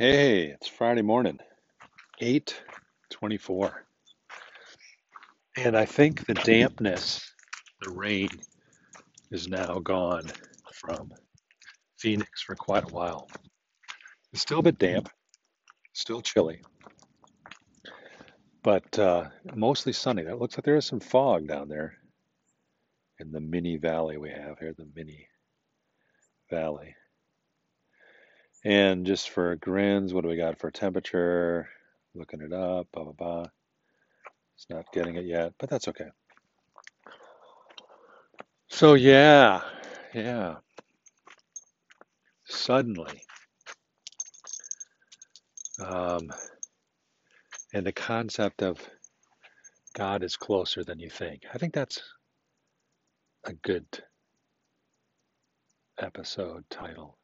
Hey, it's Friday morning, 8:24. And I think the dampness, the rain is now gone from Phoenix for quite a while. It's still a bit damp, still chilly, but uh, mostly sunny. That looks like there is some fog down there in the mini valley we have here, the mini valley. And just for grins, what do we got for temperature? Looking it up, blah, blah, blah. It's not getting it yet, but that's okay. So, yeah, yeah, suddenly, um, and the concept of God is closer than you think. I think that's a good episode title.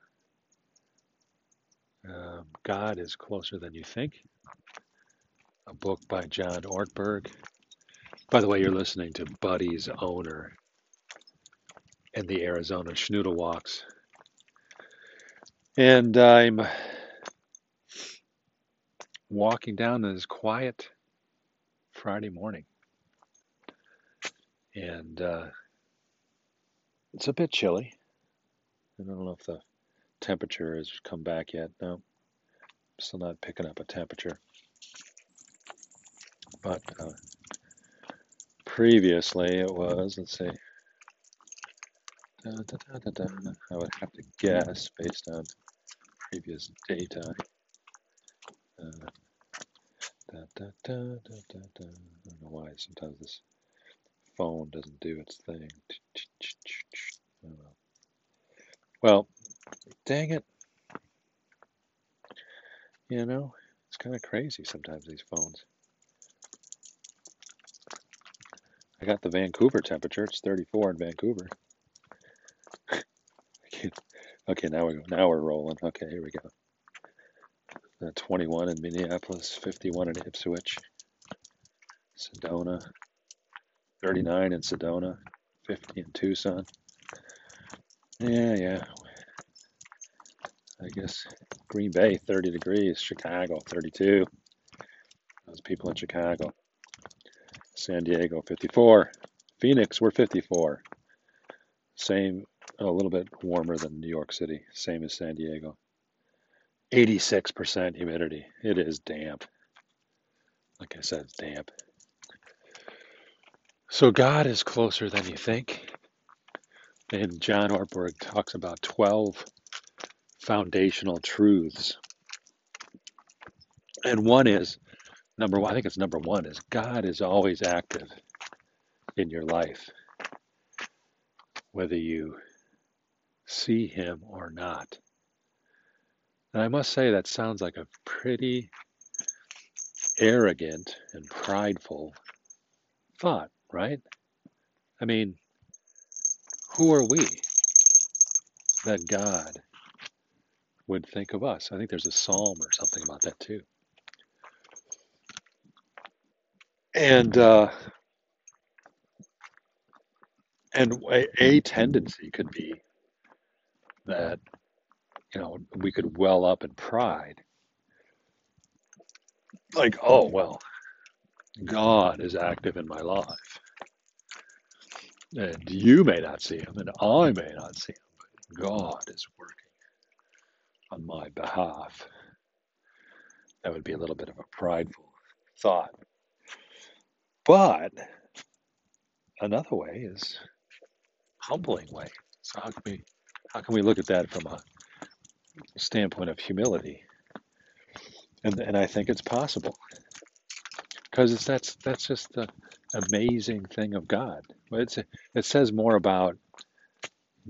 Um, God is closer than you think. A book by John Ortberg. By the way, you're listening to Buddy's owner and the Arizona Schnoodle Walks. And I'm walking down this quiet Friday morning. And uh, it's a bit chilly. I don't know if the temperature has come back yet. No, still not picking up a temperature. But uh, previously it was, let's see, da, da, da, I would have to guess based on previous data. Uh. I don't know why sometimes this phone doesn't do its thing. Well, dang it. You know, it's kind of crazy sometimes, these phones. I got the Vancouver temperature. It's 34 in Vancouver. okay, now we go. Now we're rolling. Okay, here we go. Uh, 21 in Minneapolis, 51 in Ipswich, Sedona, 39 in Sedona, 50 in Tucson. Yeah, yeah. I guess Green Bay, 30 degrees. Chicago, 32. Those people in Chicago. San Diego, 54. Phoenix, we're 54. Same, a little bit warmer than New York City. Same as San Diego. 86% humidity. It is damp. Like I said, it's damp. So God is closer than you think. And John Ortberg talks about 12 foundational truths. And one is number one, I think it's number one, is God is always active in your life, whether you see him or not. And I must say, that sounds like a pretty arrogant and prideful thought, right? I mean, who are we that God would think of us? I think there's a psalm or something about that too. And uh, and a, a tendency could be that you know we could well up in pride, like, oh well, God is active in my life. And you may not see him, and I may not see him, but God is working on my behalf. That would be a little bit of a prideful thought. But another way is humbling way. So how can we how can we look at that from a standpoint of humility? And and I think it's possible because it's that's that's just the amazing thing of God. It's it says more about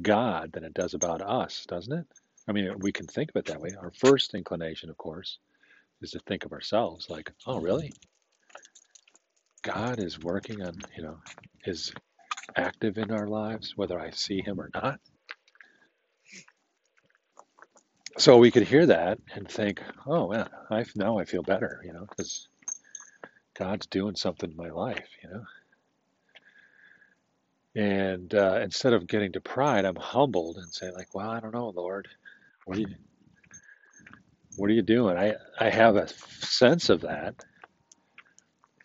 God than it does about us, doesn't it? I mean, we can think of it that way. Our first inclination, of course, is to think of ourselves like, oh, really? God is working on, you know, is active in our lives, whether I see him or not. So we could hear that and think, oh, man, I now I feel better, you know, because God's doing something in my life, you know. And uh, instead of getting to pride, I'm humbled and say, like, well, I don't know, Lord. What do you, what are you doing? I, I have a sense of that,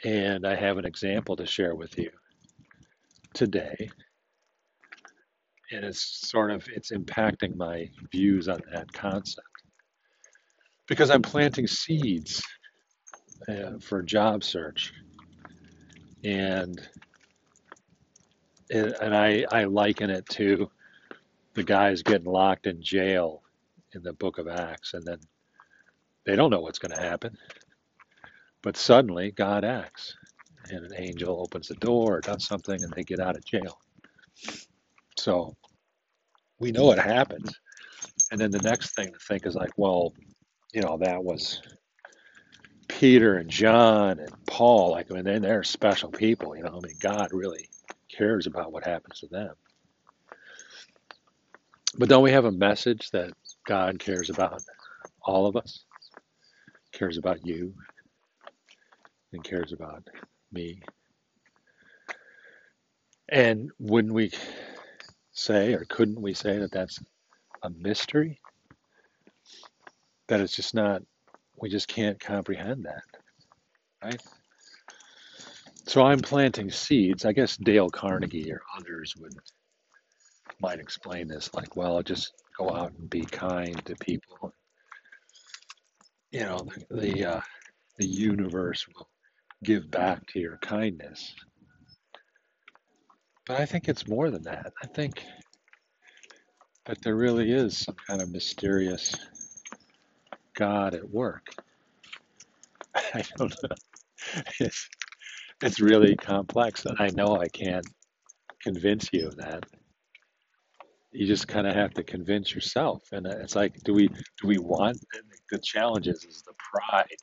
and I have an example to share with you today. And it's sort of it's impacting my views on that concept because I'm planting seeds uh, for job search, and and I I liken it to the guys getting locked in jail in the Book of Acts, and then they don't know what's going to happen, but suddenly God acts, and an angel opens the door or does something, and they get out of jail. So we know it happens, and then the next thing to think is like, well, you know, that was Peter and John and Paul. Like, I mean, they're special people. You know, I mean, God really cares about what happens to them. But don't we have a message that God cares about all of us? Cares about you and cares about me. And wouldn't we say, or couldn't we say, that that's a mystery? That it's just not, we just can't comprehend that, right? So I'm planting seeds. I guess Dale Carnegie or others would might explain this like, well, just go out and be kind to people. You know, the the, uh, the universe will give back to your kindness. But I think it's more than that. I think that there really is some kind of mysterious God at work. I don't know. It's, it's really complex, and I know I can't convince you of that. You just kind of have to convince yourself, and uh, it's like, do we do we want? The challenge is, is the pride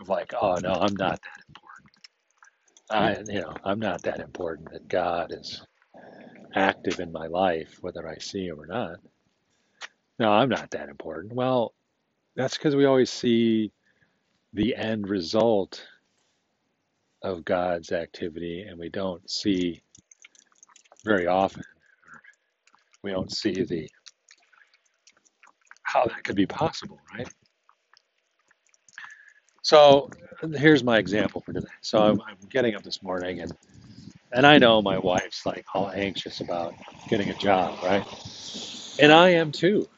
of like, oh no, I'm not that important. I, you know, I'm not that important that God is active in my life, whether I see him or not. No, I'm not that important. Well, that's because we always see the end result of God's activity, and we don't see very often, we don't see the how that could be possible, right? So here's my example for today. So I'm, I'm getting up this morning, and and I know my wife's like all anxious about getting a job, right? And I am too.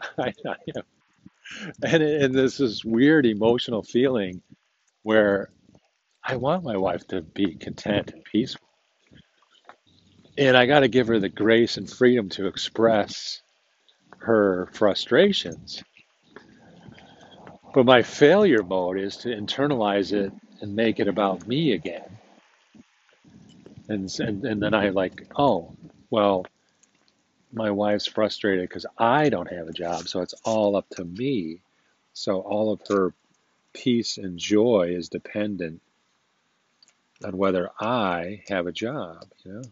I, I am. And, and this is weird emotional feeling where I want my wife to be content and peaceful. And I got to give her the grace and freedom to express her frustrations. But my failure mode is to internalize it and make it about me again. And, and, and then I like, oh, well, my wife's frustrated because I don't have a job, so it's all up to me. So all of her peace and joy is dependent on whether I have a job, you know.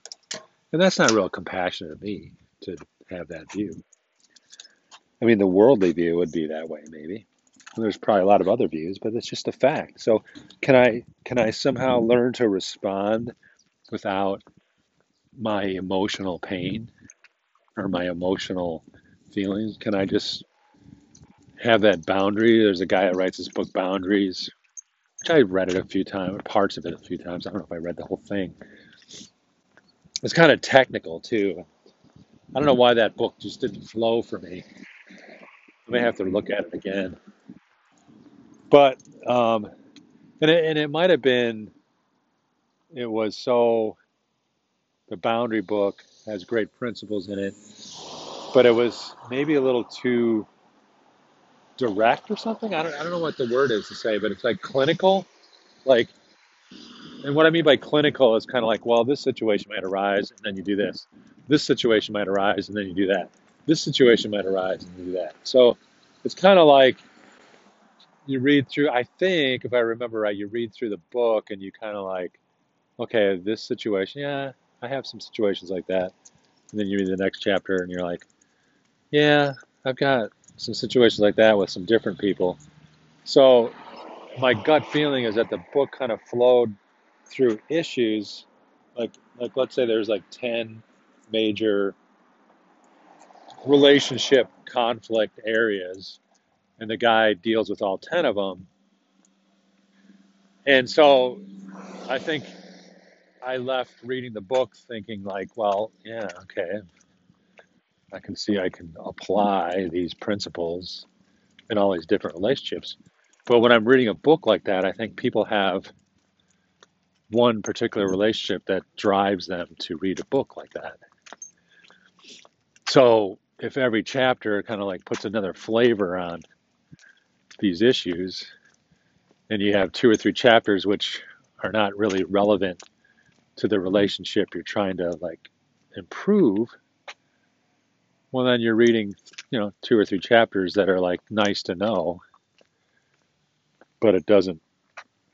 And that's not real compassionate of me to have that view. I mean, the worldly view would be that way, maybe. There's probably a lot of other views, but it's just a fact. So, can I can I somehow learn to respond without my emotional pain or my emotional feelings? Can I just have that boundary? There's a guy that writes this book, Boundaries, which I read it a few times, parts of it a few times. I don't know if I read the whole thing. It's kind of technical too. I don't know why that book just didn't flow for me. I may have to look at it again. But um, and it, and it might have been it was so the boundary book has great principles in it, but it was maybe a little too direct or something. I don't I don't know what the word is to say, but it's like clinical, like and what I mean by clinical is kind of like, well, this situation might arise and then you do this. This situation might arise and then you do that. This situation might arise and you do that. So it's kind of like you read through, I think, if I remember right, you read through the book and you kind of like, okay, this situation, yeah, I have some situations like that. And then you read the next chapter and you're like, yeah, I've got some situations like that with some different people. So my gut feeling is that the book kind of flowed through issues like like let's say there's like 10 major relationship conflict areas and the guy deals with all 10 of them. And so I think I left reading the book thinking, like, well, yeah, okay, I can see I can apply these principles in all these different relationships. But when I'm reading a book like that, I think people have one particular relationship that drives them to read a book like that. So if every chapter kind of like puts another flavor on these issues, and you have two or three chapters which are not really relevant to the relationship you're trying to like improve, well then you're reading, you know, two or three chapters that are like nice to know, but it doesn't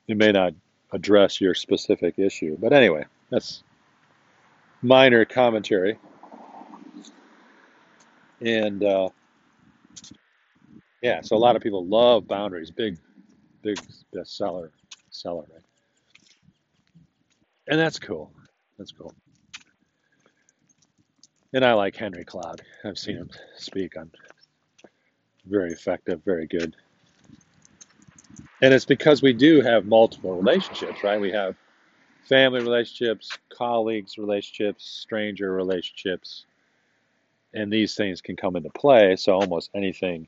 it may not address your specific issue. But anyway, that's minor commentary. And uh, yeah, so a lot of people love boundaries. Big, big bestseller, seller, right? And that's cool. That's cool. And I like Henry Cloud. I've seen him speak. I'm very effective, very good. And it's because we do have multiple relationships, right? We have family relationships, colleagues relationships, stranger relationships, and these things can come into play. So almost anything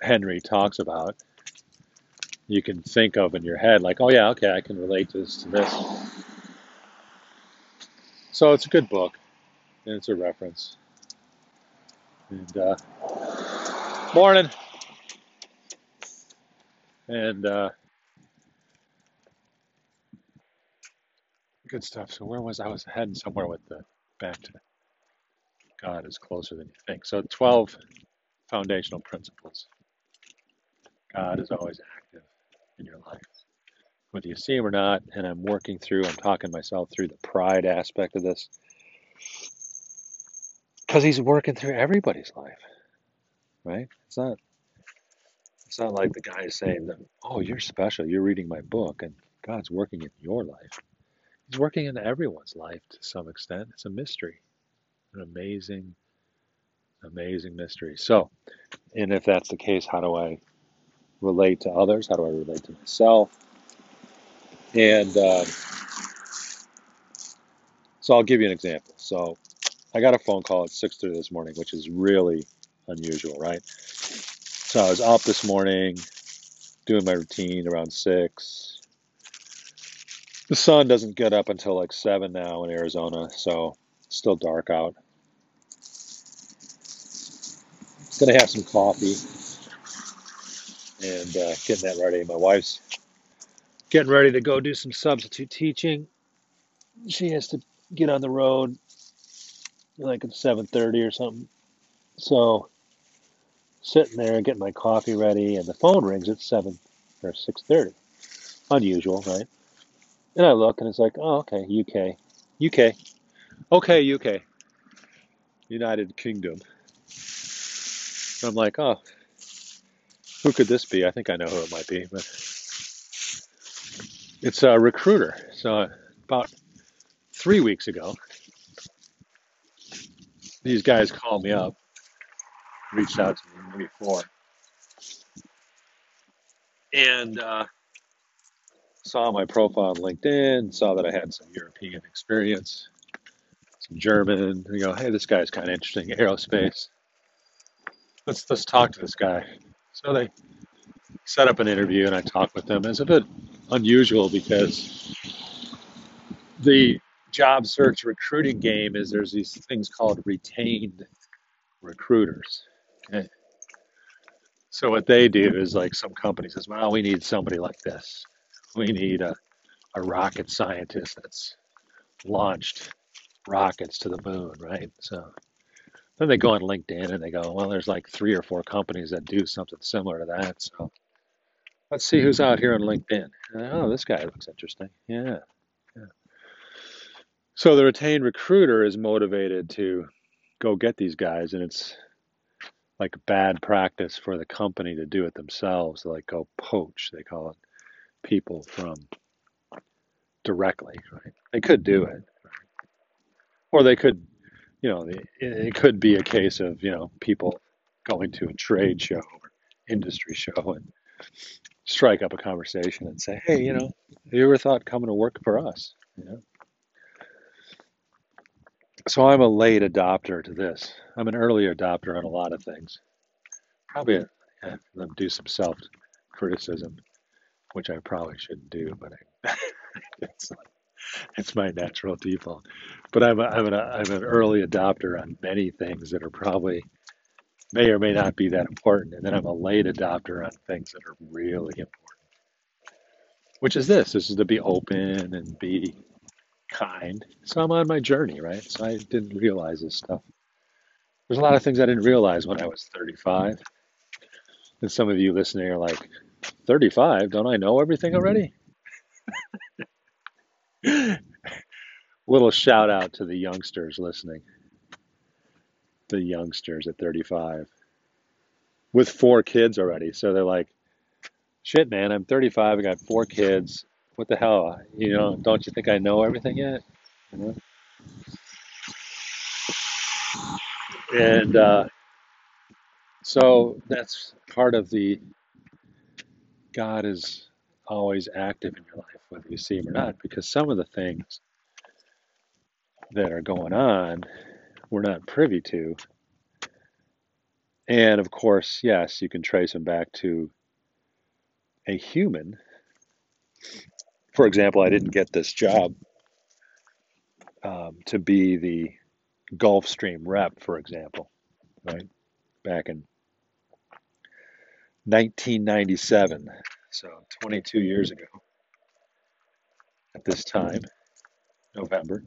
Henry talks about, you can think of in your head, like, oh yeah, okay, I can relate this to this. So it's a good book, and it's a reference. And uh, morning, and uh, good stuff. So where was I? I was heading somewhere with the back to God is closer than you think. So 12 foundational principles. God is always active in your life, whether you see him or not. And I'm working through, I'm talking myself through the pride aspect of this because he's working through everybody's life, right? It's not. It's not like the guy is saying that, oh, you're special. You're reading my book, and God's working in your life. He's working in everyone's life to some extent. It's a mystery, an amazing, amazing mystery. So, and if that's the case, how do I relate to others? How do I relate to myself? And uh, so I'll give you an example. So I got a phone call at 6:30 this morning, which is really unusual, right? So I was up this morning doing my routine around six. The sun doesn't get up until like seven now in Arizona, so it's still dark out. Gonna have some coffee and uh, getting that ready. My wife's getting ready to go do some substitute teaching. She has to get on the road like at 7:30 or something. So sitting there getting my coffee ready, and the phone rings at 7 or 6:30. Unusual, right? And I look, and it's like, oh, okay, UK, UK, okay, UK, United Kingdom. And I'm like, oh, who could this be? I think I know who it might be, but it's a recruiter. So about three weeks ago, these guys called me up, reached out to me before. and uh, saw my profile on LinkedIn, saw that I had some European experience, some German. They go, hey, this guy's kind of interesting, aerospace. Let's let's talk to this guy. So they set up an interview and I talked with them. It's a bit unusual because the job search recruiting game is there's these things called retained recruiters. Okay. So what they do is like some company says, well, we need somebody like this. We need a, a rocket scientist that's launched rockets to the moon, right? So then they go on LinkedIn and they go, well, there's like three or four companies that do something similar to that. So let's see who's out here on LinkedIn. Oh, this guy looks interesting. Yeah. yeah. So the retained recruiter is motivated to go get these guys, and it's like bad practice for the company to do it themselves. Like go poach, they call it, people from directly. Right? They could do mm-hmm. it, or they could, you know, it, it could be a case of you know people going to a trade show or industry show and strike up a conversation and say, hey, you mm-hmm. know, have you ever thought coming to work for us? You know? So I'm a late adopter to this. I'm an early adopter on a lot of things. Probably uh, yeah, do some self criticism, which I probably shouldn't do, but I, it's, it's my natural default. But I'm, a, I'm, an, I'm an early adopter on many things that are probably may or may not be that important. And then I'm a late adopter on things that are really important, which is this this is to be open and be kind. So I'm on my journey, right? So I didn't realize this stuff. There's a lot of things I didn't realize when I was 35. And some of you listening are like, 35? Don't I know everything already? Little shout out to the youngsters listening. The youngsters at 35 with four kids already. So they're like, shit, man, I'm 35. I got four kids. What the hell? You know, don't you think I know everything yet? You know? And uh, so that's part of the God is always active in your life, whether you see him or not, because some of the things that are going on we're not privy to. And of course, yes, you can trace them back to a human. For example, I didn't get this job um, to be the Gulfstream rep, for example, right? Back in 1997, so 22 years ago at this time, November.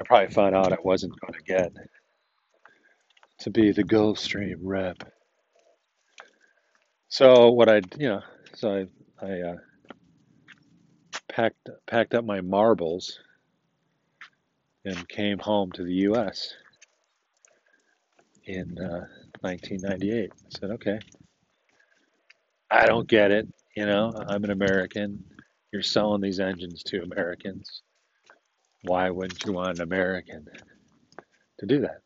I probably found out I wasn't going to get to be the Gulfstream rep. So what I, you know, so I, I uh, packed packed up my marbles and came home to the U.S. in uh, 1998. I said, okay, I don't get it. You know, I'm an American. You're selling these engines to Americans why wouldn't you want an American to do that?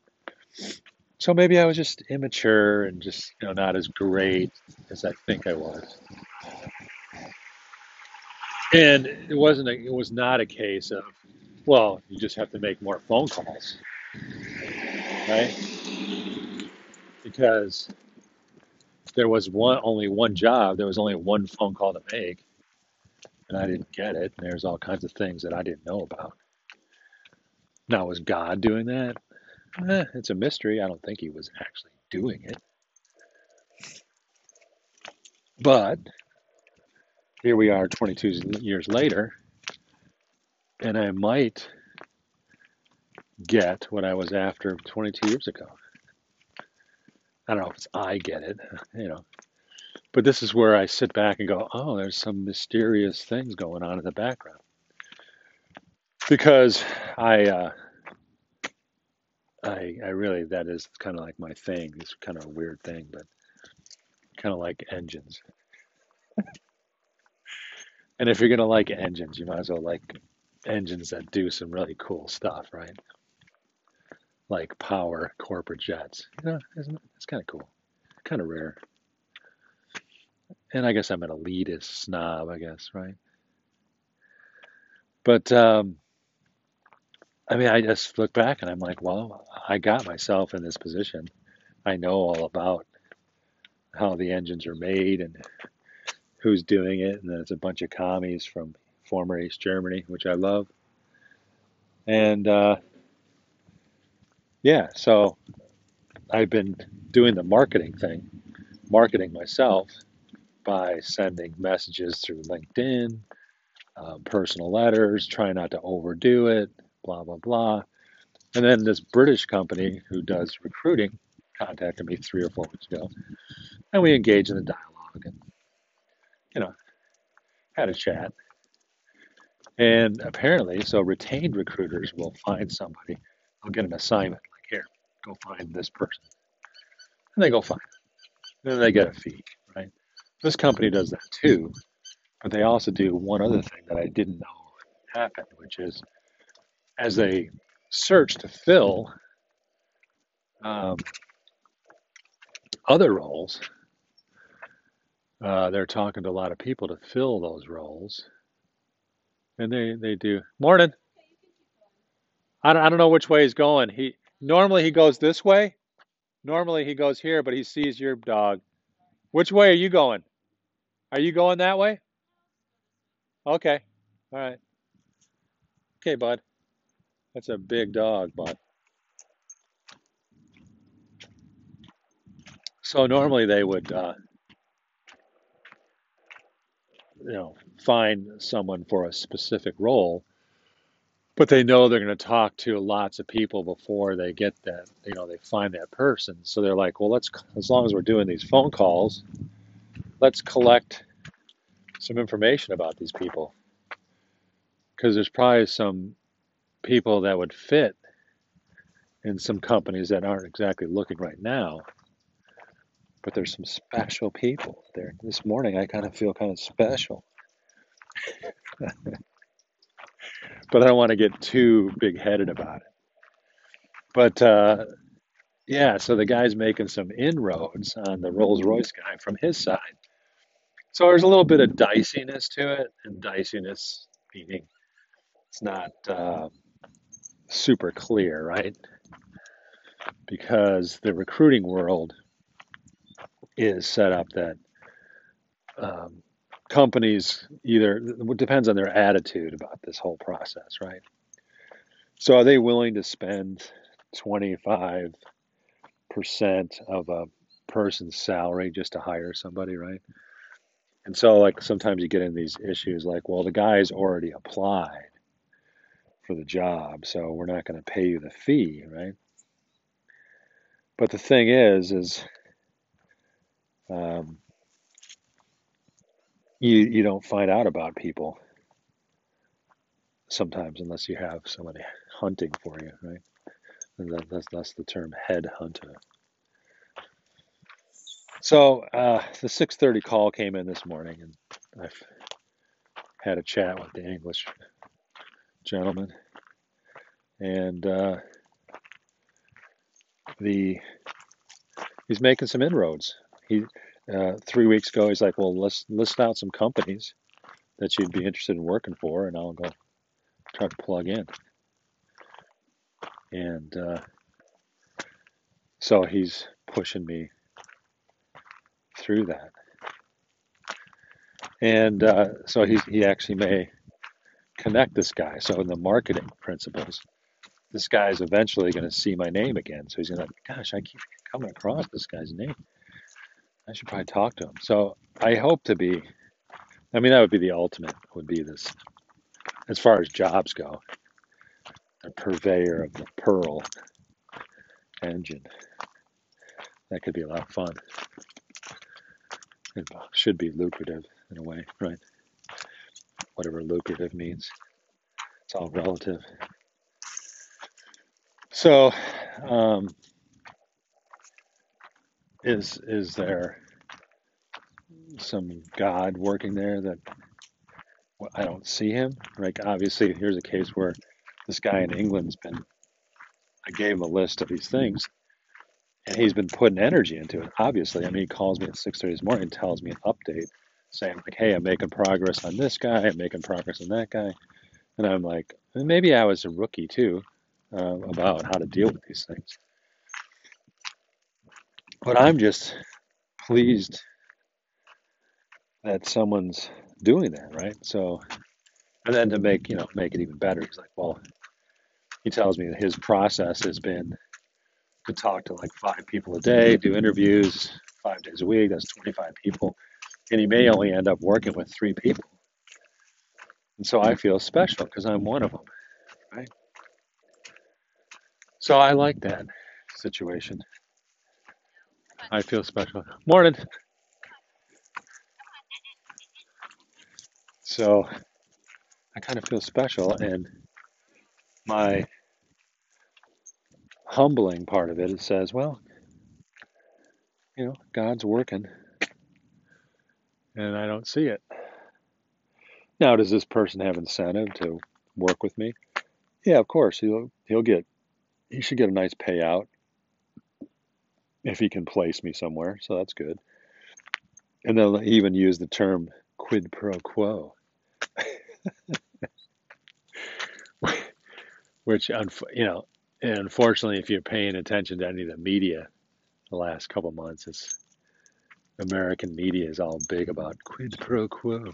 So maybe I was just immature and just you know not as great as I think I was. And it wasn't a, it was not a case of well, you just have to make more phone calls. Right? Because there was one only one job, there was only one phone call to make, and I didn't get it. And there's all kinds of things that I didn't know about. Now, was God doing that? Eh, it's a mystery. I don't think he was actually doing it. But here we are 22 years later, and I might get what I was after 22 years ago. I don't know if it's I get it, you know. But this is where I sit back and go, oh, there's some mysterious things going on in the background because I, uh, I, I really that is kind of like my thing. It's kind of a weird thing, but kind of like engines. And if you're gonna like engines, you might as well like engines that do some really cool stuff, right? Like power corporate jets. You know, it's kind of cool, kind of rare. And I guess I'm an elitist snob, I guess, right? But um, I mean, I just look back and I'm like, well, I got myself in this position. I know all about how the engines are made and who's doing it. And then it's a bunch of commies from former East Germany, which I love. And uh, yeah, so I've been doing the marketing thing, marketing myself by sending messages through LinkedIn, um, personal letters, trying not to overdo it blah, blah, blah. And then this British company who does recruiting contacted me three or four weeks ago. And we engaged in a dialogue and, you know, had a chat. And apparently, so retained recruiters will find somebody, they'll get an assignment like, here, go find this person. And they go find them. Then they get a fee, right? This company does that too. But they also do one other thing that I didn't know happened, which is as they search to fill um, other roles, uh, they're talking to a lot of people to fill those roles, and they they do. Morning. I don't, I don't know which way he's going. He normally he goes this way. Normally he goes here, but he sees your dog. Which way are you going? Are you going that way? Okay. All right. Okay, bud. That's a big dog, bud. So normally they would, uh, you know, find someone for a specific role, but they know they're going to talk to lots of people before they get that, you know, they find that person. So they're like, well, let's, as long as we're doing these phone calls, let's collect some information about these people because there's probably some people that would fit in some companies that aren't exactly looking right now but there's some special people there. This morning i kind of feel kind of special. But i don't want to get too big headed about it. But uh, yeah so the guy's making some inroads on the rolls royce guy from his side. So there's a little bit of diciness to it and diciness meaning it's not uh, super clear, right? Because the recruiting world is set up that um, companies either it depends on their attitude about this whole process, right? So are they willing to spend 25% of a person's salary just to hire somebody, right? And so like sometimes you get in these issues like, well, the guy's already applied for the job, so we're not going to pay you the fee, right? But the thing is, is um, you you don't find out about people sometimes unless you have somebody hunting for you, right? That, that's that's the term head hunter. So uh, the 6:30 call came in this morning, and I've had a chat with the English gentleman, and uh, the he's making some inroads. He uh, three weeks ago he's like, well, let's list out some companies that you'd be interested in working for, and I'll go try to plug in. And uh, so he's pushing me through that. And uh, so he, he actually may connect this guy. So in the marketing principles, this guy's eventually going to see my name again. So he's going to, gosh, I keep coming across this guy's name. I should probably talk to him. So I hope to be, I mean, that would be the ultimate, would be this, as far as jobs go, a purveyor of the Pearl engine. That could be a lot of fun. It should be lucrative in a way, right? whatever lucrative means. It's all relative. So, um, is is there some God working there that well, I don't see him? Like obviously, here's a case where this guy in England's been. I gave him a list of these things, and he's been putting energy into it. Obviously, I mean, he calls me at six thirty this morning and tells me an update saying like, "Hey, I'm making progress on this guy. I'm making progress on that guy," and I'm like, maybe I was a rookie too uh, about how to deal with these things. But I'm just pleased that someone's doing that, right? So, and then to make you know make it even better, he's like, well, he tells me that his process has been to talk to like five people a day, do interviews five days a week. That's 25 people and he may only end up working with three people. And so I feel special because I'm one of them, right? So I like that situation. I feel special. Morning. So I kind of feel special, and my humbling part of it, it says, well, you know, God's working and I don't see it. Now, does this person have incentive to work with me? Yeah, of course. He'll he'll get he should get a nice payout. If he can place me somewhere. So that's good. And they'll even use the term quid pro quo, which, you know, unfortunately, if you're paying attention to any of the media the last couple months, it's American media is all big about quid pro quo.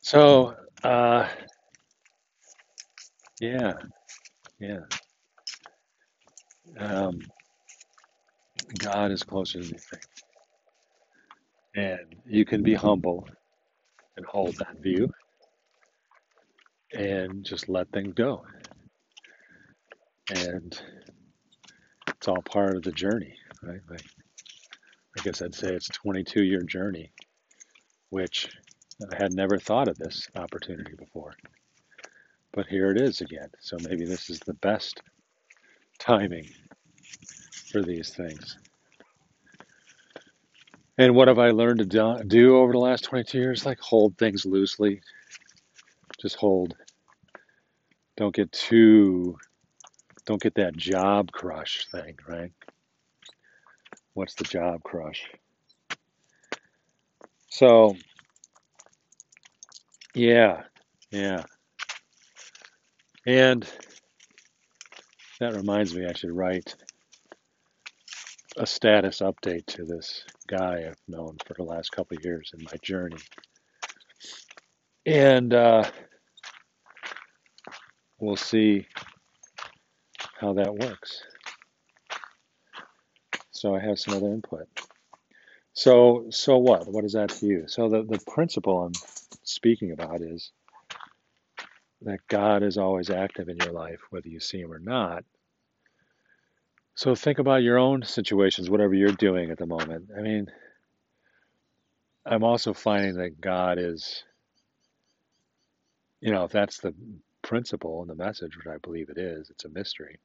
So, uh, yeah, yeah. Um, God is closer than you think. And you can be humble and hold that view and just let things go. And it's all part of the journey, right? Like, I guess I'd say it's a 22 year journey, which I had never thought of this opportunity before. But here it is again. So maybe this is the best timing for these things. And what have I learned to do over the last 22 years? Like hold things loosely. Just hold. Don't get too, don't get that job crush thing, right? What's the job crush? So, yeah, yeah. And that reminds me, I should write a status update to this guy I've known for the last couple of years in my journey. And uh, we'll see how that works. So I have some other input. So so what? What is that to you? So the, the principle I'm speaking about is that God is always active in your life, whether you see him or not. So think about your own situations, whatever you're doing at the moment. I mean, I'm also finding that God is, you know, if that's the principle and the message, which I believe it is, it's a mystery,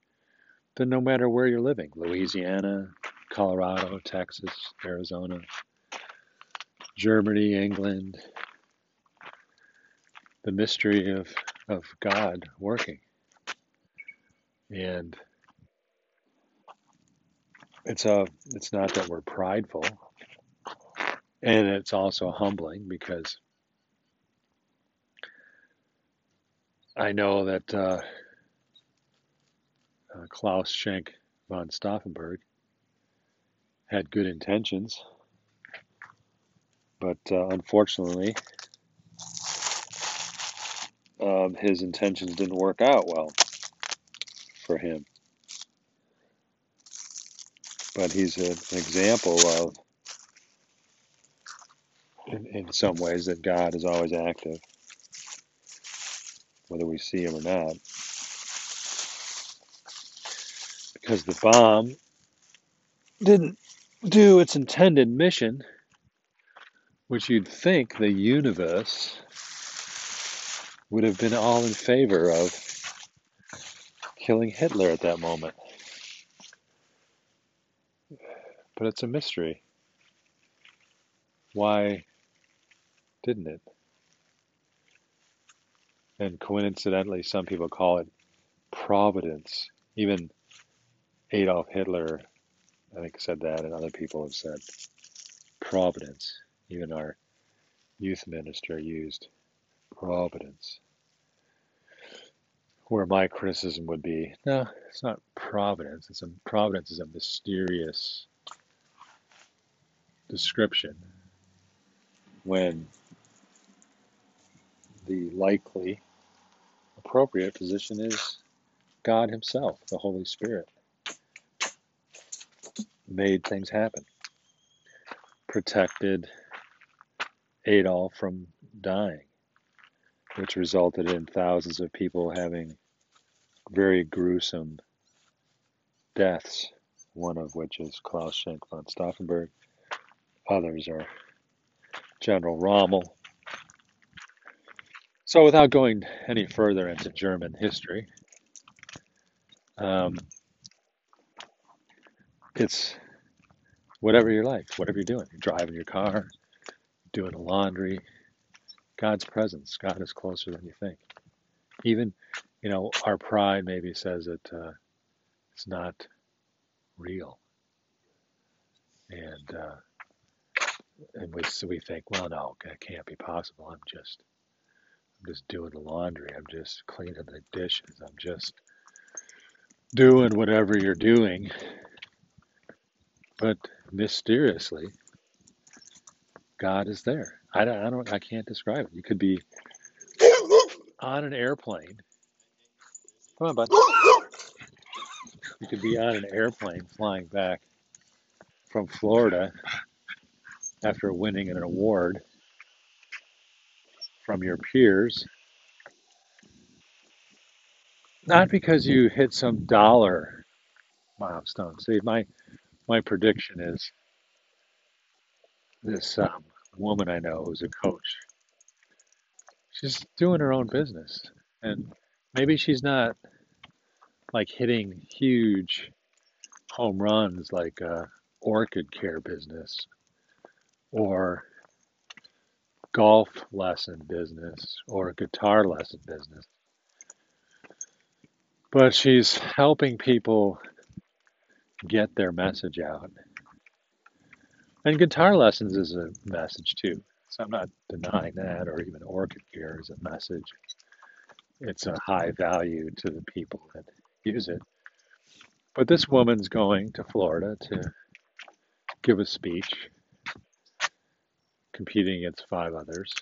then no matter where you're living, Louisiana, Colorado, Texas, Arizona, Germany, England, the mystery of, of God working. And it's a it's not that we're prideful and it's also humbling because I know that uh, uh, Claus Schenk von Stauffenberg had good intentions, but uh, unfortunately, um, his intentions didn't work out well for him. But he's an example of, in, in some ways, that God is always active, whether we see him or not. Because the bomb didn't do its intended mission, which you'd think the universe would have been all in favor of killing Hitler at that moment. But it's a mystery. Why didn't it? And coincidentally, some people call it providence. Even Adolf Hitler I think said that, and other people have said providence. Even our youth minister used providence. Where my criticism would be, no, it's not providence. It's a providence is a mysterious description when the likely appropriate position is God Himself, the Holy Spirit made things happen, protected Adolf from dying, which resulted in thousands of people having very gruesome deaths, one of which is Claus Schenk von Stauffenberg. Others are General Rommel. So, without going any further into German history, um, it's whatever your like, whatever you're doing. You're driving your car, doing the laundry. God's presence. God is closer than you think. Even, you know, our pride maybe says that uh, it's not real. And uh, and we so we think, well, no, that can't be possible. I'm just I'm just doing the laundry. I'm just cleaning the dishes. I'm just doing whatever you're doing. But mysteriously, God is there. I don't, I don't I can't describe it. You could be on an airplane. Come on, bud. You could be on an airplane flying back from Florida after winning an award from your peers, not because you hit some dollar milestone. See, my my prediction is this um, woman I know who's a coach. She's doing her own business, and maybe she's not like hitting huge home runs like a orchid care business or golf lesson business or guitar lesson business. But she's helping people get their message out. And guitar lessons is a message too. So I'm not denying that, or even orchid care is a message. It's a high value to the people that use it. But this woman's going to Florida to give a speech, competing against five others.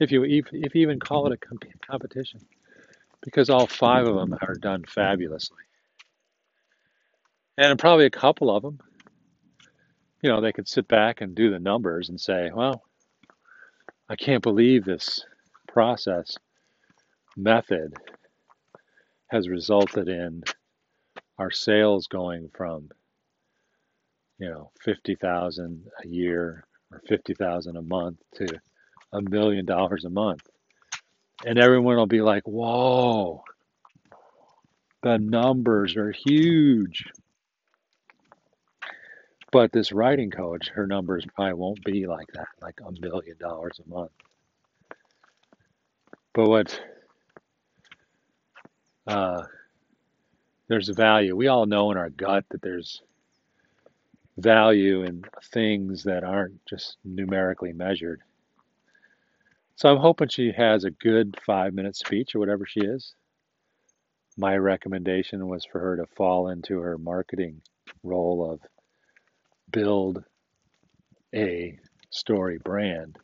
If you if, if you even call it a competition, because all five of them are done fabulously, and probably a couple of them, you know, they could sit back and do the numbers and say, well, I can't believe this process method has resulted in our sales going from you know 50,000 a year or 50,000 a month to a million dollars a month. And everyone will be like whoa the numbers are huge but this writing coach her numbers probably won't be like that like a million dollars a month but what uh, there's value. We all know in our gut that there's value in things that aren't just numerically measured. So I'm hoping she has a good five minute speech or whatever she is. My recommendation was for her to fall into her marketing role of build a story brand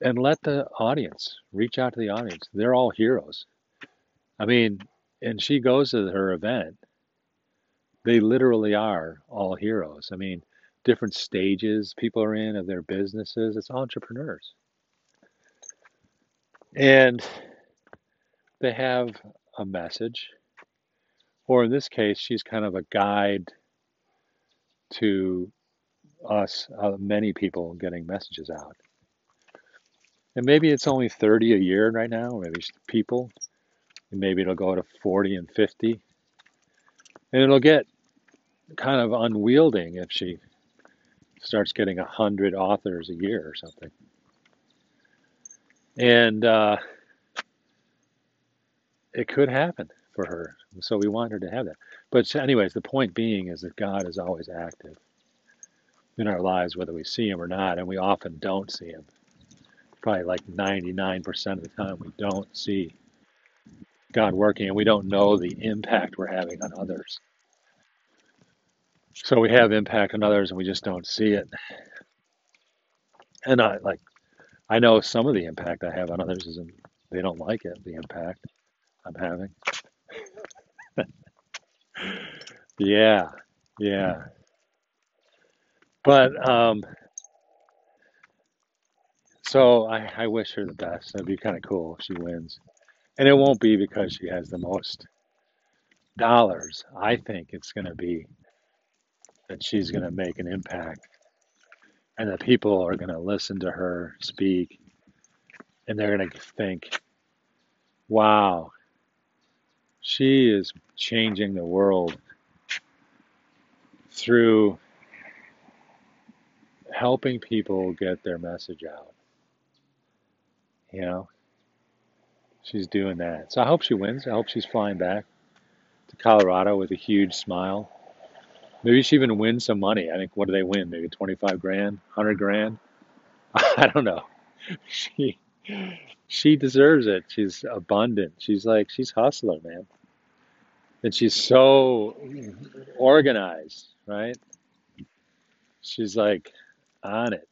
and let the audience reach out to the audience. They're all heroes. I mean, and she goes to her event, they literally are all heroes. I mean, different stages people are in of their businesses, it's entrepreneurs. And they have a message, or in this case, she's kind of a guide to us, uh, many people getting messages out. And maybe it's only 30 a year right now, maybe people, and maybe it'll go to 40 and 50. And it'll get kind of unwielding if she starts getting 100 authors a year or something. And uh, it could happen for her. So we want her to have that. But, anyways, the point being is that God is always active in our lives, whether we see Him or not. And we often don't see Him. Probably like 99% of the time, we don't see God working and we don't know the impact we're having on others. So we have impact on others and we just don't see it. And I like I know some of the impact I have on others is they don't like it, the impact I'm having. yeah. Yeah. But um so I, I wish her the best. That'd be kind of cool if she wins. And it won't be because she has the most dollars. I think it's going to be that she's going to make an impact and that people are going to listen to her speak and they're going to think, wow, she is changing the world through helping people get their message out. You know, she's doing that. So I hope she wins. I hope she's flying back to Colorado with a huge smile Maybe she even wins some money. I think what do they win? Maybe 25 grand, 100 grand. I don't know. She she deserves it. She's abundant. She's like she's hustler, man. And she's so organized, right? She's like on it.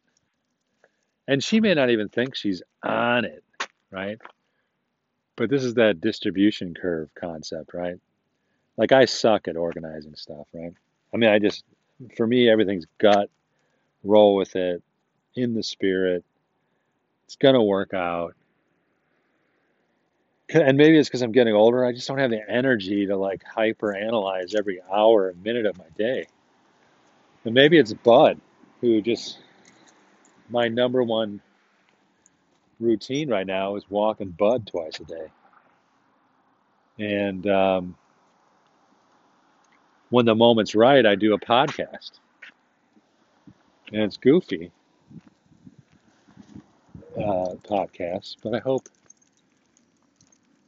And she may not even think she's on it, right? But this is that distribution curve concept, right? Like I suck at organizing stuff, right? I mean, I just, for me, everything's gut, roll with it, in the spirit. It's going to work out. And maybe it's because I'm getting older. I just don't have the energy to like hyper analyze every hour and minute of my day. And maybe it's Bud, who just, my number one routine right now is walking Bud twice a day. And um, when the moment's right, I do a podcast. And it's goofy uh, podcast, but I hope,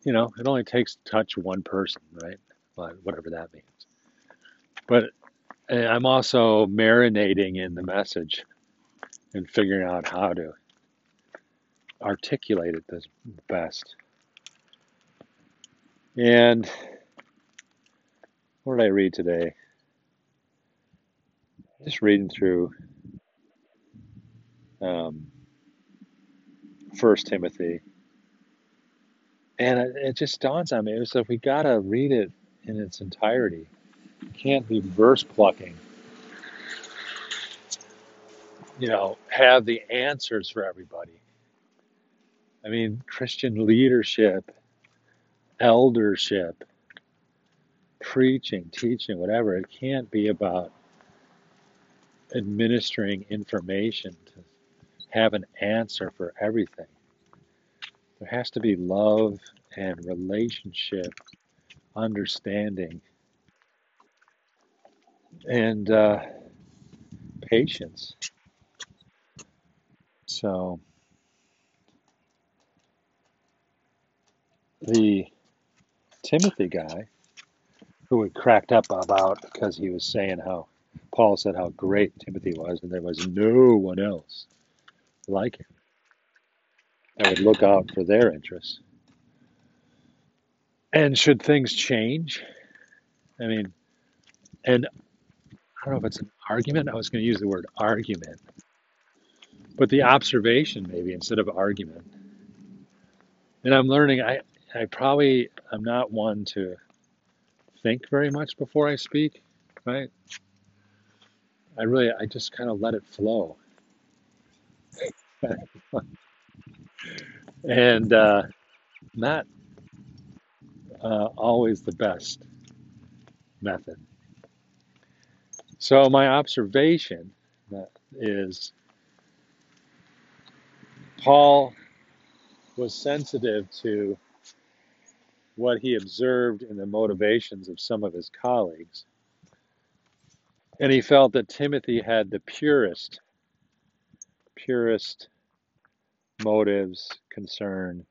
you know, it only takes to touch one person, right? But whatever that means. But eh, I'm also marinating in the message and figuring out how to articulate it the best. And what did I read today? Just reading through um, First Timothy, and it, it just dawns on me. Was like we gotta read it in its entirety. It can't be verse plucking. You know, have the answers for everybody. I mean, Christian leadership, eldership, preaching, teaching, whatever. It can't be about administering information to have an answer for everything. There has to be love and relationship, understanding, and uh, patience. So, the Timothy guy, who we cracked up about because he was saying how Paul said how great Timothy was, and there was no one else like him. I would look out for their interests. And should things change, I mean, and I don't know if it's an argument. I was going to use the word argument, but the observation maybe instead of argument. And I'm learning. I I probably I'm not one to think very much before I speak, right? I really I just kind of let it flow. and uh, not uh, always the best method. So, my observation is Paul was sensitive to what he observed in the motivations of some of his colleagues. And he felt that Timothy had the purest, purest motives, concern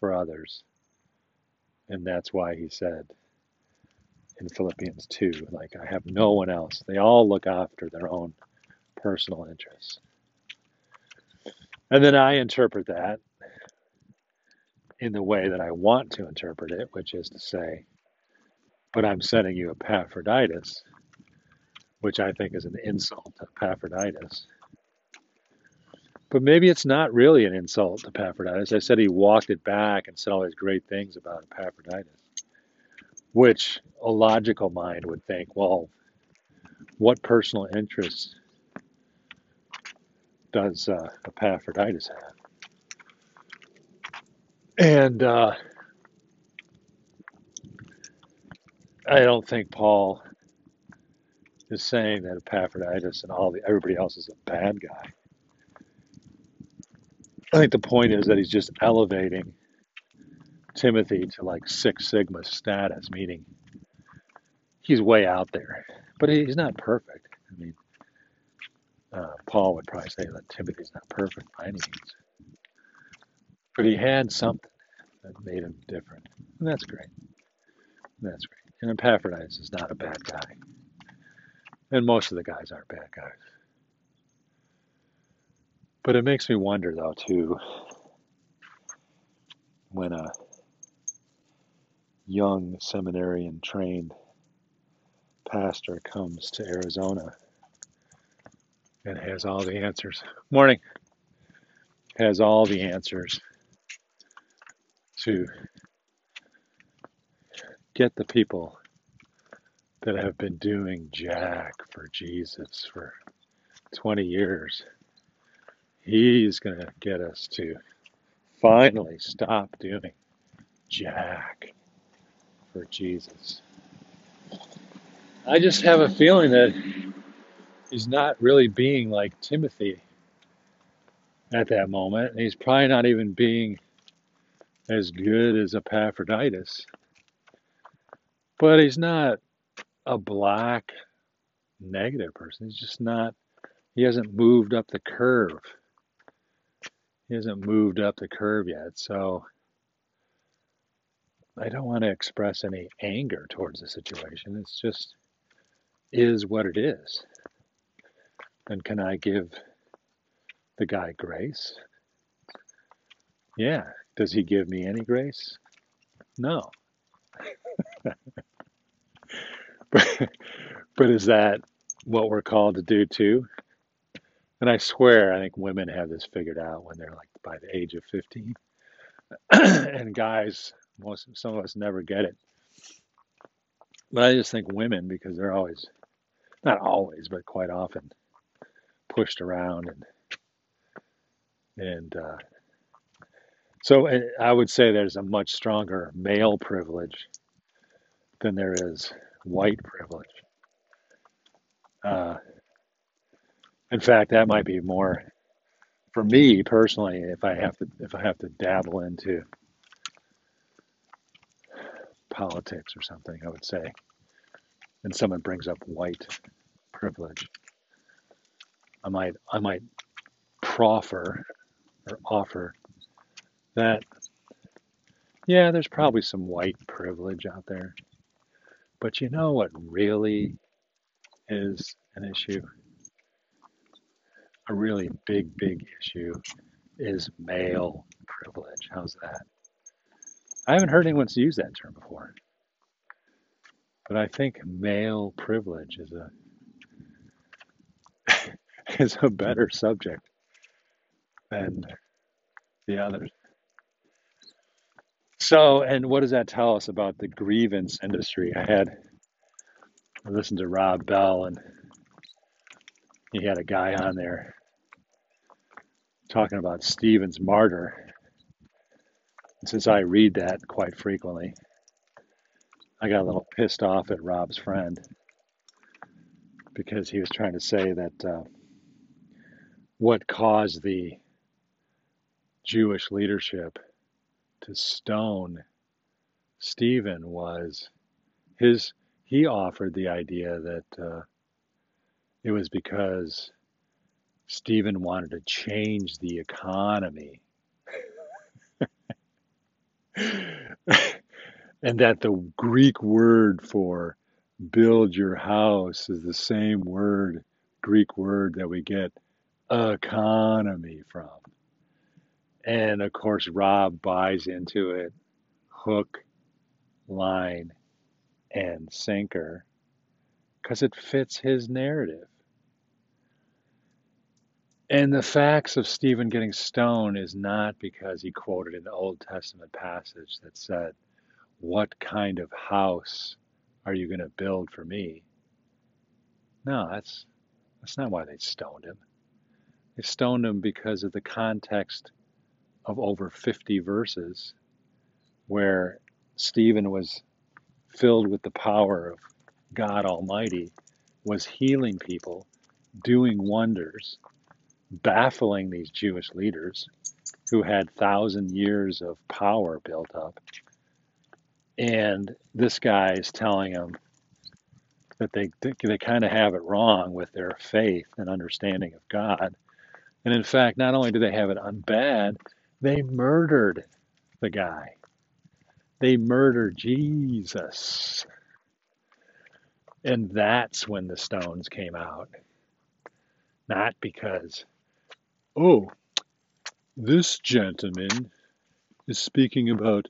for others. And that's why he said in Philippians 2, like, I have no one else. They all look after their own personal interests. And then I interpret that in the way that I want to interpret it, which is to say, but I'm sending you Epaphroditus, which I think is an insult to Epaphroditus. But maybe it's not really an insult to Epaphroditus. I said he walked it back and said all these great things about Epaphroditus, which a logical mind would think, well, what personal interests does uh, Epaphroditus have? And uh, I don't think Paul is saying that Epaphroditus and all the everybody else is a bad guy. I think the point is that he's just elevating Timothy to like Six Sigma status, meaning he's way out there, but he's not perfect. I mean, uh, Paul would probably say that Timothy's not perfect by any means, but he had something that made him different, and that's great. That's great. And Epaphroditus is not a bad guy. And most of the guys aren't bad guys. But it makes me wonder, though, too, when a young seminarian trained pastor comes to Arizona and has all the answers. Morning. Has all the answers to get the people that have been doing Jack for Jesus for 20 years. He's going to get us to finally stop doing Jack for Jesus. I just have a feeling that he's not really being like Timothy at that moment. He's probably not even being as good as Epaphroditus, but he's not a black negative person. He's just not, he hasn't moved up the curve. He hasn't moved up the curve yet. So I don't want to express any anger towards the situation. It's just is what it is. And can I give the guy grace? Yeah. Does he give me any grace? No. but, but is that what we're called to do too? And I swear, I think women have this figured out when they're like by the age of 15. and guys, most some of us never get it. But I just think women, because they're always, not always, but quite often, pushed around and and uh, so I would say there's a much stronger male privilege than there is white privilege. Uh, in fact, that might be more for me personally. If I have to, if I have to dabble into politics or something, I would say, and someone brings up white privilege, I might, I might proffer or offer that. Yeah, there's probably some white privilege out there, but you know what really is an issue? A really big, big issue is male privilege. How's that? I haven't heard anyone use that term before, but I think male privilege is a is a better subject than the others. So, and what does that tell us about the grievance industry? I had I listened to Rob Bell, and he had a guy on there talking about Stephen's martyr. And since I read that quite frequently, I got a little pissed off at Rob's friend because he was trying to say that uh, what caused the Jewish leadership to stone Stephen was his he offered the idea that uh, it was because Stephen wanted to change the economy. and that the Greek word for build your house is the same word, Greek word that we get economy from. And of course, Rob buys into it hook, line, and sinker because it fits his narrative. And the facts of Stephen getting stoned is not because he quoted an Old Testament passage that said, What kind of house are you going to build for me? No, that's, that's not why they stoned him. They stoned him because of the context of over 50 verses where Stephen was filled with the power of God Almighty, was healing people, doing wonders, baffling these Jewish leaders who had thousand years of power built up. And this guy is telling them that they they kind of have it wrong with their faith and understanding of God. And in fact, not only do they have it on bad, they murdered the guy. They murdered Jesus. And that's when the stones came out. Not because, oh, this gentleman is speaking about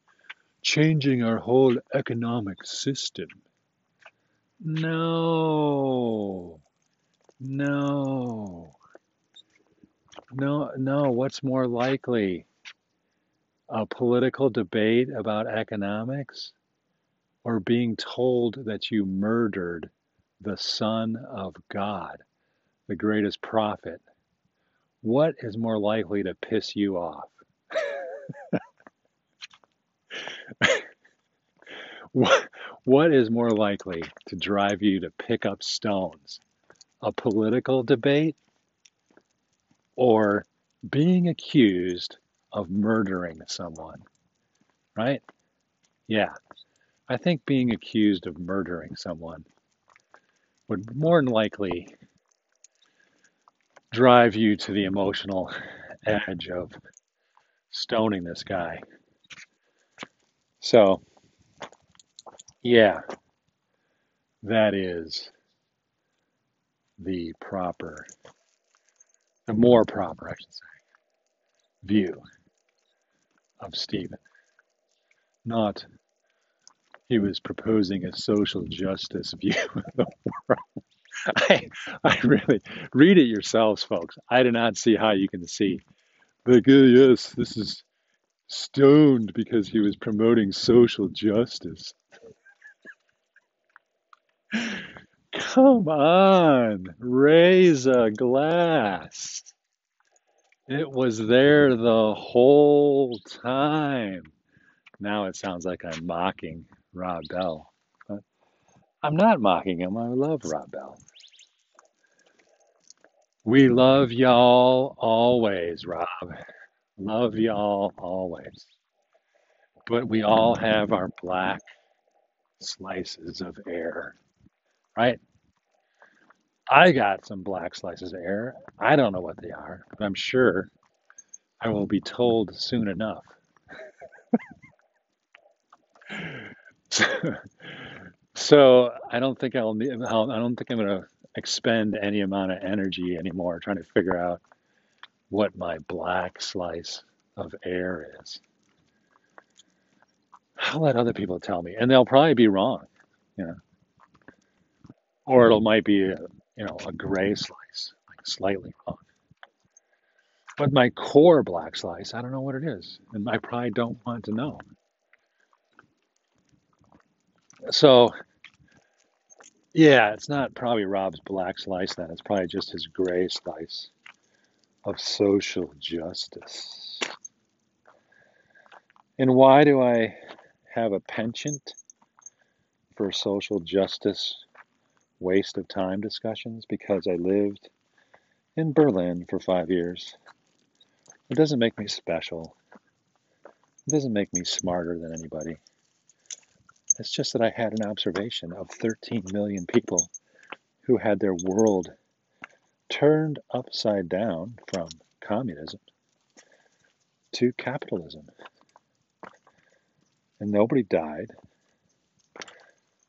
changing our whole economic system. No, no, no, no. What's more likely? A political debate about economics or being told that you murdered the Son of God, the greatest prophet? What is more likely to piss you off? What, what is more likely to drive you to pick up stones? A political debate or being accused of murdering someone, right? Yeah, I think being accused of murdering someone would more than likely drive you to the emotional edge of stoning this guy. So, yeah, that is the proper, the more proper, I should say, view of Stephen. Not he was proposing a social justice view of the world. I, I really read it yourselves, folks. I do not see how you can see. Like, oh, yes, this is stoned because he was promoting social justice. Come on, raise a glass. It was there the whole time. Now it sounds like I'm mocking Rob Bell. But I'm not mocking him. I love Rob Bell. We love y'all always, Rob. Love y'all always. But we all have our black slices of air, right? I got some black slices of air. I don't know what they are, but I'm sure I will be told soon enough. So I don't think I'll I don't think I'm to expend any amount of energy anymore trying to figure out what my black slice of air is. I'll let other people tell me, and they'll probably be wrong, you know, or it'll might be a, you know, a gray slice, like slightly wrong. But my core black slice, I don't know what it is, and I probably don't want to know. So yeah, it's not probably Rob's black slice then. It's probably just his gray slice of social justice. And why do I have a penchant for social justice waste of time discussions? Because I lived in Berlin for five years. It doesn't make me special. It doesn't make me smarter than anybody. It's just that I had an observation of 13 million people who had their world turned upside down from communism to capitalism. And nobody died.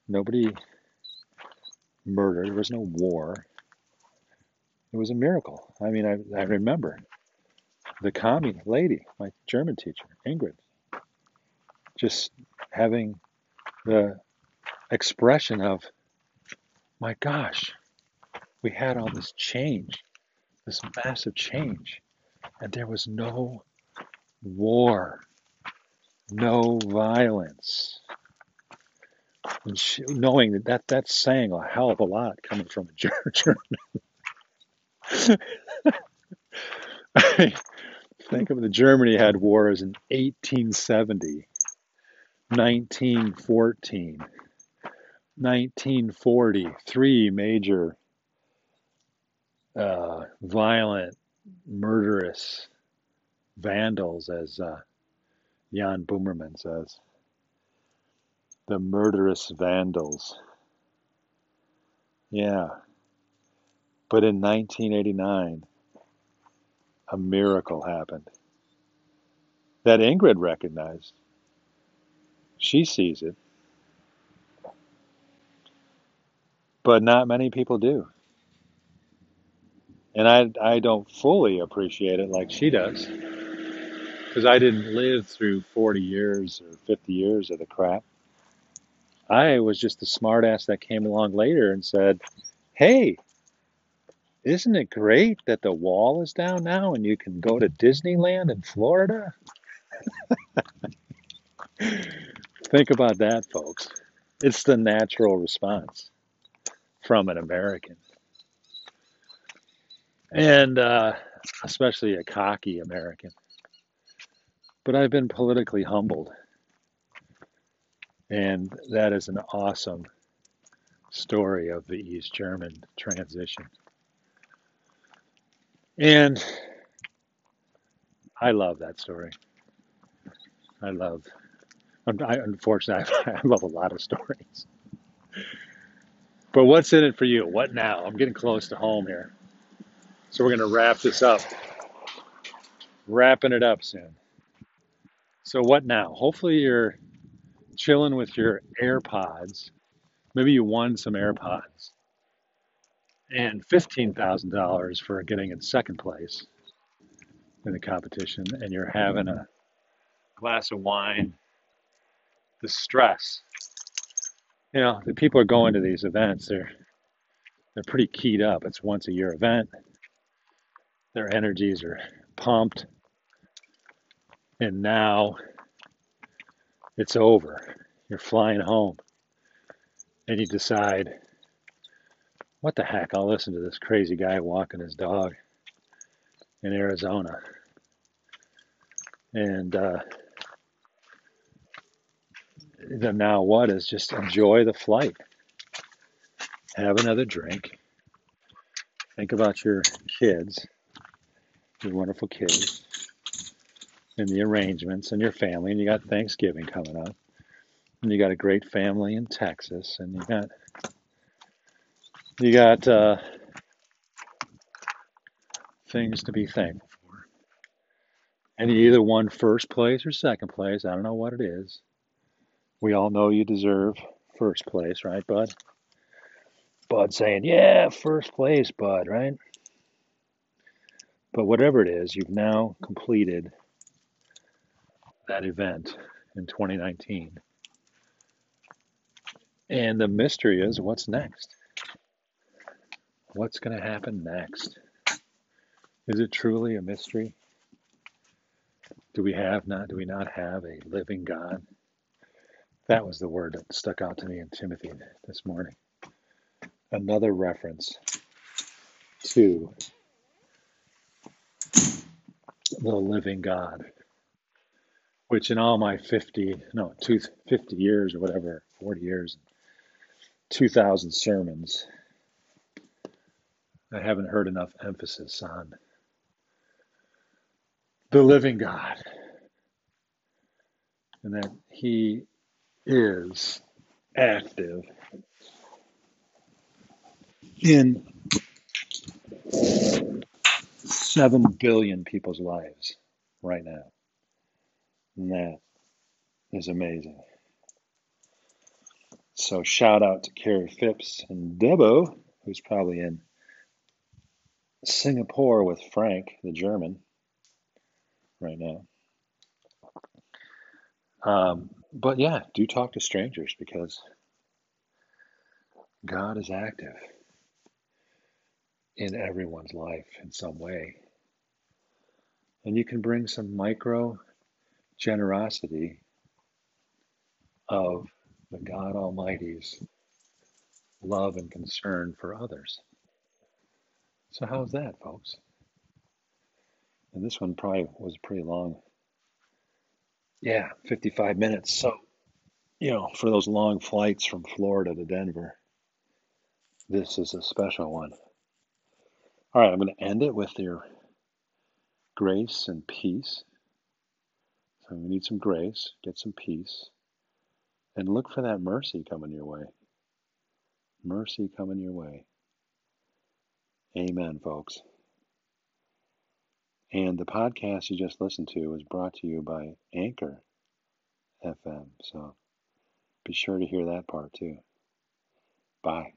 Nobody murdered. There was no war. It was a miracle. I mean, I, I remember the commie lady, my German teacher, Ingrid, just having the expression of, my gosh, we had all this change, this massive change, and there was no war, no violence. And she, knowing that, that that's saying a hell of a lot coming from a German. I think of the Germany had wars in 1870, 1914, 1940, three major uh, violent, murderous vandals, as uh, Jan Böhmermann says. The murderous vandals. Yeah. But in 1989, a miracle happened that Ingrid recognized. She sees it. but not many people do. And I, I don't fully appreciate it like she does because I didn't live through 40 years or 50 years of the crap. I was just the smartass that came along later and said, hey, isn't it great that the wall is down now and you can go to Disneyland in Florida? Think about that, folks. It's the natural response from an American. And uh, especially a cocky American. But I've been politically humbled. And that is an awesome story of the East German transition. And I love that story. I love, I, unfortunately, I love a lot of stories. But what's in it for you? What now? I'm getting close to home here. So we're going to wrap this up. Wrapping it up soon. So, what now? Hopefully, you're chilling with your AirPods. Maybe you won some AirPods and $15,000 for getting in second place in the competition, and you're having a glass of wine, the stress. You know, the people are going to these events, they're they're pretty keyed up. It's once a year event. Their energies are pumped. And now it's over. You're flying home. And you decide, what the heck? I'll listen to this crazy guy walking his dog in Arizona. And uh, the now what is just enjoy the flight. Have another drink. Think about your kids, your wonderful kids, and the arrangements and your family. And you got Thanksgiving coming up. And you got a great family in Texas. And you got you got uh, things to be thankful for. And you either won first place or second place. I don't know what it is. We all know you deserve first place, right, Bud? Bud saying, Yeah, first place, Bud, right? But whatever it is, you've now completed that event in 2019. And the mystery is what's next? What's going to happen next? Is it truly a mystery? Do we have not do we not have a living God? That was the word that stuck out to me in Timothy this morning. Another reference to the living God, which in all my 50, no, two, 50 years or whatever, 40 years, 2,000 sermons, I haven't heard enough emphasis on the living God and that He is active in 7 billion people's lives right now. And that is amazing. So, shout out to Carrie Phipps and Debo, who's probably in Singapore with Frank, the German, right now. Um, but yeah, do talk to strangers because God is active in everyone's life in some way. And you can bring some micro generosity of the God Almighty's love and concern for others. So, how's that, folks? And this one probably was pretty long. Yeah, 55 minutes. So, you know, for those long flights from Florida to Denver, this is a special one. All right, I'm going to end it with your grace and peace. So, we need some grace, get some peace, and look for that mercy coming your way. Mercy coming your way. Amen, folks. And the podcast you just listened to was brought to you by Anchor FM. So be sure to hear that part too. Bye.